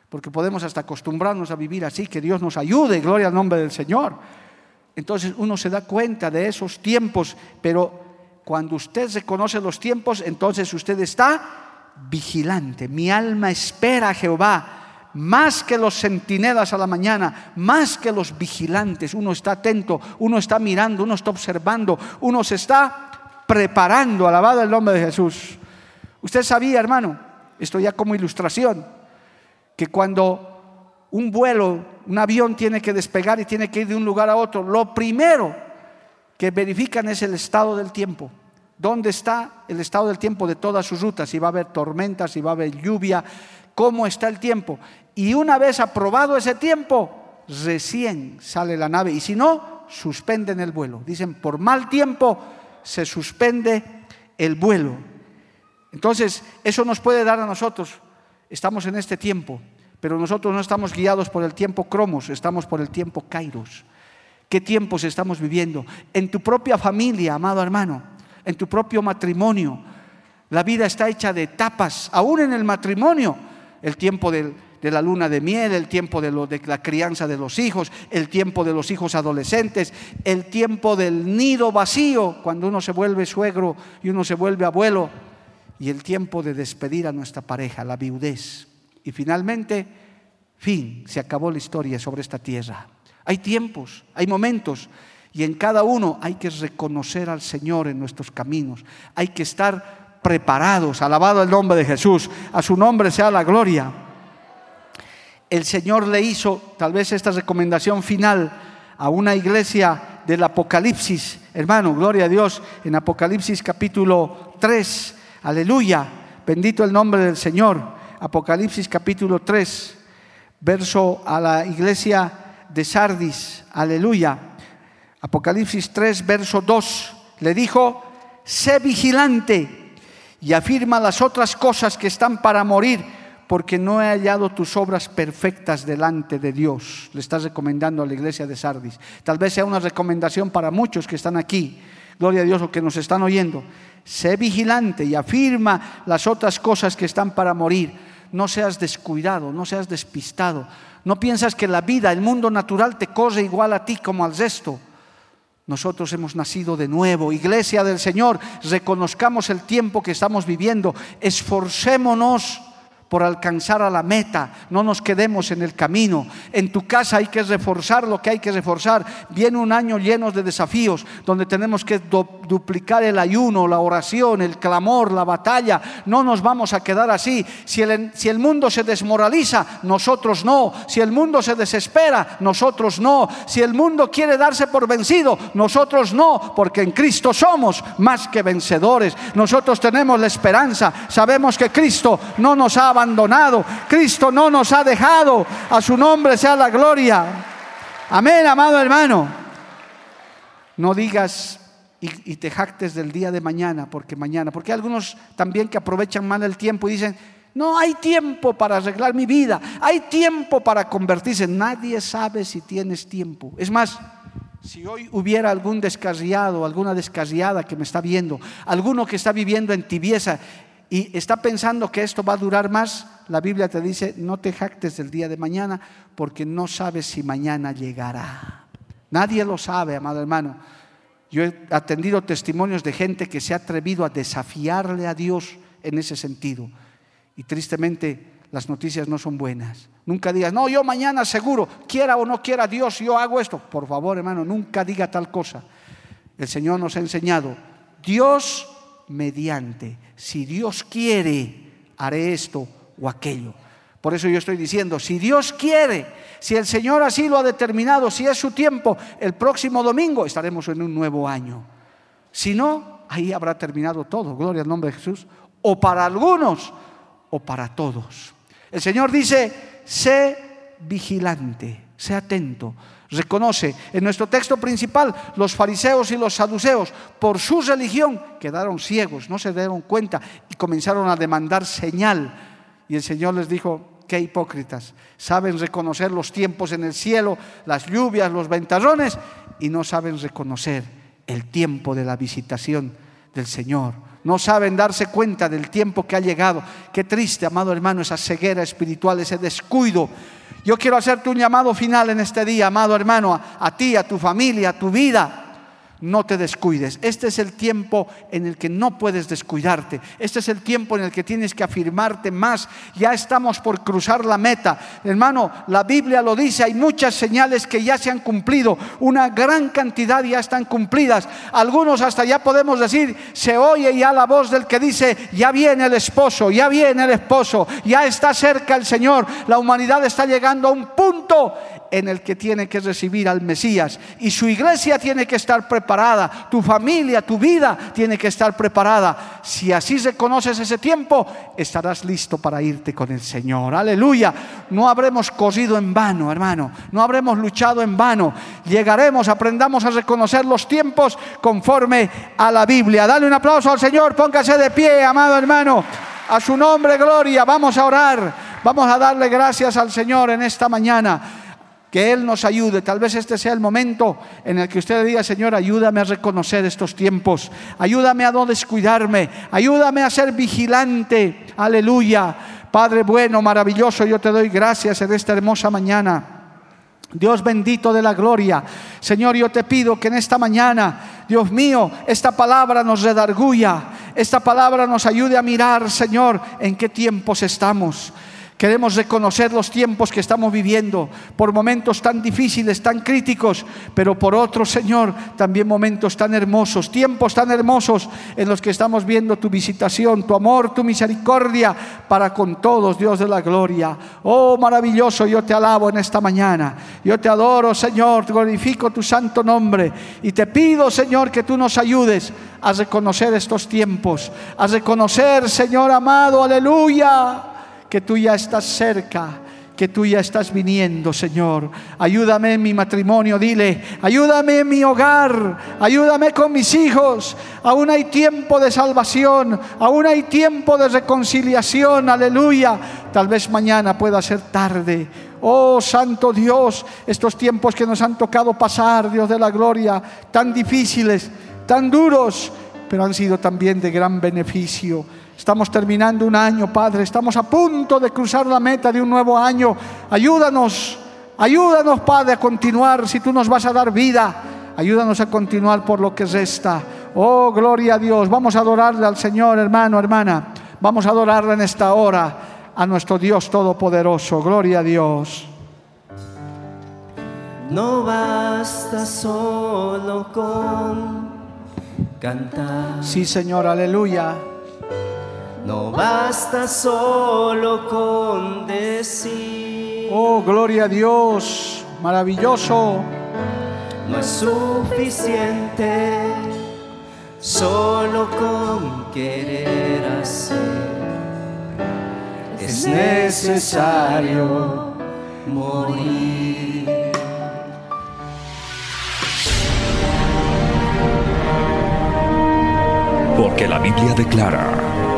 porque podemos hasta acostumbrarnos a vivir así, que Dios nos ayude, gloria al nombre del Señor. Entonces uno se da cuenta de esos tiempos, pero cuando usted reconoce los tiempos, entonces usted está vigilante. Mi alma espera a Jehová más que los centinelas a la mañana, más que los vigilantes. Uno está atento, uno está mirando, uno está observando, uno se está preparando, alabado el nombre de Jesús. Usted sabía, hermano, esto ya como ilustración, que cuando un vuelo, un avión tiene que despegar y tiene que ir de un lugar a otro, lo primero que verifican es el estado del tiempo. ¿Dónde está el estado del tiempo de todas sus rutas? Si va a haber tormentas, si va a haber lluvia, cómo está el tiempo. Y una vez aprobado ese tiempo, recién sale la nave. Y si no, suspenden el vuelo. Dicen, por mal tiempo se suspende el vuelo. Entonces, eso nos puede dar a nosotros. Estamos en este tiempo, pero nosotros no estamos guiados por el tiempo cromos, estamos por el tiempo kairos. ¿Qué tiempos estamos viviendo? En tu propia familia, amado hermano, en tu propio matrimonio. La vida está hecha de etapas, aún en el matrimonio el tiempo de la luna de miel, el tiempo de, de la crianza de los hijos, el tiempo de los hijos adolescentes, el tiempo del nido vacío, cuando uno se vuelve suegro y uno se vuelve abuelo, y el tiempo de despedir a nuestra pareja, la viudez. Y finalmente, fin, se acabó la historia sobre esta tierra. Hay tiempos, hay momentos, y en cada uno hay que reconocer al Señor en nuestros caminos, hay que estar preparados. Alabado el nombre de Jesús. A su nombre sea la gloria. El Señor le hizo tal vez esta recomendación final a una iglesia del Apocalipsis. Hermano, gloria a Dios. En Apocalipsis capítulo 3. Aleluya. Bendito el nombre del Señor. Apocalipsis capítulo 3. Verso a la iglesia de Sardis. Aleluya. Apocalipsis 3, verso 2. Le dijo, sé vigilante y afirma las otras cosas que están para morir, porque no he hallado tus obras perfectas delante de Dios. Le estás recomendando a la iglesia de Sardis. Tal vez sea una recomendación para muchos que están aquí. Gloria a Dios, o que nos están oyendo. Sé vigilante y afirma las otras cosas que están para morir. No seas descuidado, no seas despistado. No piensas que la vida, el mundo natural te corre igual a ti como al resto. Nosotros hemos nacido de nuevo. Iglesia del Señor, reconozcamos el tiempo que estamos viviendo. Esforcémonos por alcanzar a la meta, no nos quedemos en el camino. En tu casa hay que reforzar lo que hay que reforzar. Viene un año lleno de desafíos donde tenemos que duplicar el ayuno, la oración, el clamor, la batalla. No nos vamos a quedar así. Si el, si el mundo se desmoraliza, nosotros no. Si el mundo se desespera, nosotros no. Si el mundo quiere darse por vencido, nosotros no, porque en Cristo somos más que vencedores. Nosotros tenemos la esperanza. Sabemos que Cristo no nos ha abandonado. Cristo no nos ha dejado. A su nombre sea la gloria. Amén, amado hermano. No digas y, te jactes del día de mañana, porque mañana, porque hay algunos también que aprovechan mal el tiempo y dicen, no hay tiempo para arreglar mi vida, hay tiempo para convertirse. Nadie sabe si tienes tiempo. Es más, si hoy hubiera algún descarriado, alguna descarriada que me está viendo, alguno que está viviendo en tibieza y está pensando que esto va a durar más, la Biblia te dice, no te jactes del día de mañana porque no sabes si mañana llegará. Nadie lo sabe, amado hermano. Yo he atendido testimonios de gente que se ha atrevido a desafiarle a Dios en ese sentido. Y tristemente las noticias no son buenas. Nunca digas, no, yo mañana seguro, quiera o no quiera Dios, yo hago esto. Por favor, hermano, nunca diga tal cosa. El Señor nos ha enseñado, Dios mediante, si Dios quiere, haré esto o aquello. Por eso yo estoy diciendo, si Dios quiere, si el Señor así lo ha determinado, si es su tiempo, el próximo domingo estaremos en un nuevo año. Si no, ahí habrá terminado todo, gloria al nombre de Jesús, o para algunos o para todos. El Señor dice, sé vigilante, sé atento. Reconoce, en nuestro texto principal, los fariseos y los saduceos, por su religión, quedaron ciegos, no se dieron cuenta y comenzaron a demandar señal. Y el Señor les dijo, qué hipócritas, saben reconocer los tiempos en el cielo, las lluvias, los ventarrones, y no saben reconocer el tiempo de la visitación del Señor no saben darse cuenta del tiempo que ha llegado. Qué triste, amado hermano, esa ceguera espiritual, ese descuido. Yo quiero hacerte un llamado final en este día, amado hermano, a, a ti, a tu familia, a tu vida no te descuides. Este es el tiempo en el que no puedes descuidarte. Este es el tiempo en el que tienes que afirmarte más. Ya estamos por cruzar la meta. Hermano, la Biblia lo dice, hay muchas señales que ya se han cumplido. Una gran cantidad ya están cumplidas. Algunos hasta ya podemos decir, se oye ya la voz del que dice, ya viene el esposo, ya viene el esposo, ya está cerca el Señor. La humanidad está llegando a un punto en el que tiene que recibir al Mesías. Y su iglesia tiene que estar preparada, tu familia, tu vida tiene que estar preparada. Si así reconoces ese tiempo, estarás listo para irte con el Señor. Aleluya. No habremos corrido en vano, hermano. No habremos luchado en vano. Llegaremos, aprendamos a reconocer los tiempos conforme a la Biblia. Dale un aplauso al Señor, póngase de pie, amado hermano. A su nombre, gloria. Vamos a orar. Vamos a darle gracias al Señor en esta mañana que Él nos ayude. Tal vez este sea el momento en el que usted diga, Señor, ayúdame a reconocer estos tiempos, ayúdame a no descuidarme, ayúdame a ser vigilante. Aleluya. Padre bueno, maravilloso, yo te doy gracias en esta hermosa mañana. Dios bendito de la gloria. Señor, yo te pido que en esta mañana, Dios mío, esta palabra nos redarguya, esta palabra nos ayude a mirar, Señor, en qué tiempos estamos. Queremos reconocer los tiempos que estamos viviendo, por momentos tan difíciles, tan críticos, pero por otros, Señor, también momentos tan hermosos, tiempos tan hermosos en los que estamos viendo tu visitación, tu amor, tu misericordia para con todos, Dios de la gloria. Oh, maravilloso, yo te alabo en esta mañana. Yo te adoro, Señor, glorifico tu santo nombre y te pido, Señor, que tú nos ayudes a reconocer estos tiempos, a reconocer, Señor amado, aleluya que tú ya estás cerca, que tú ya estás viniendo, Señor. Ayúdame en mi matrimonio, dile, ayúdame en mi hogar, ayúdame con mis hijos. Aún hay tiempo de salvación, aún hay tiempo de reconciliación, aleluya. Tal vez mañana pueda ser tarde. Oh Santo Dios, estos tiempos que nos han tocado pasar, Dios de la gloria, tan difíciles, tan duros, pero han sido también de gran beneficio. Estamos terminando un año, Padre. Estamos a punto de cruzar la meta de un nuevo año. Ayúdanos, ayúdanos, Padre, a continuar. Si tú nos vas a dar vida, ayúdanos a continuar por lo que resta. Oh, gloria a Dios. Vamos a adorarle al Señor, hermano, hermana. Vamos a adorarle en esta hora a nuestro Dios Todopoderoso. Gloria a Dios. No basta solo con cantar. Sí, Señor, aleluya. No basta solo con decir. Oh, gloria a Dios, maravilloso. No es suficiente solo con querer hacer. Es necesario morir. Porque la Biblia declara,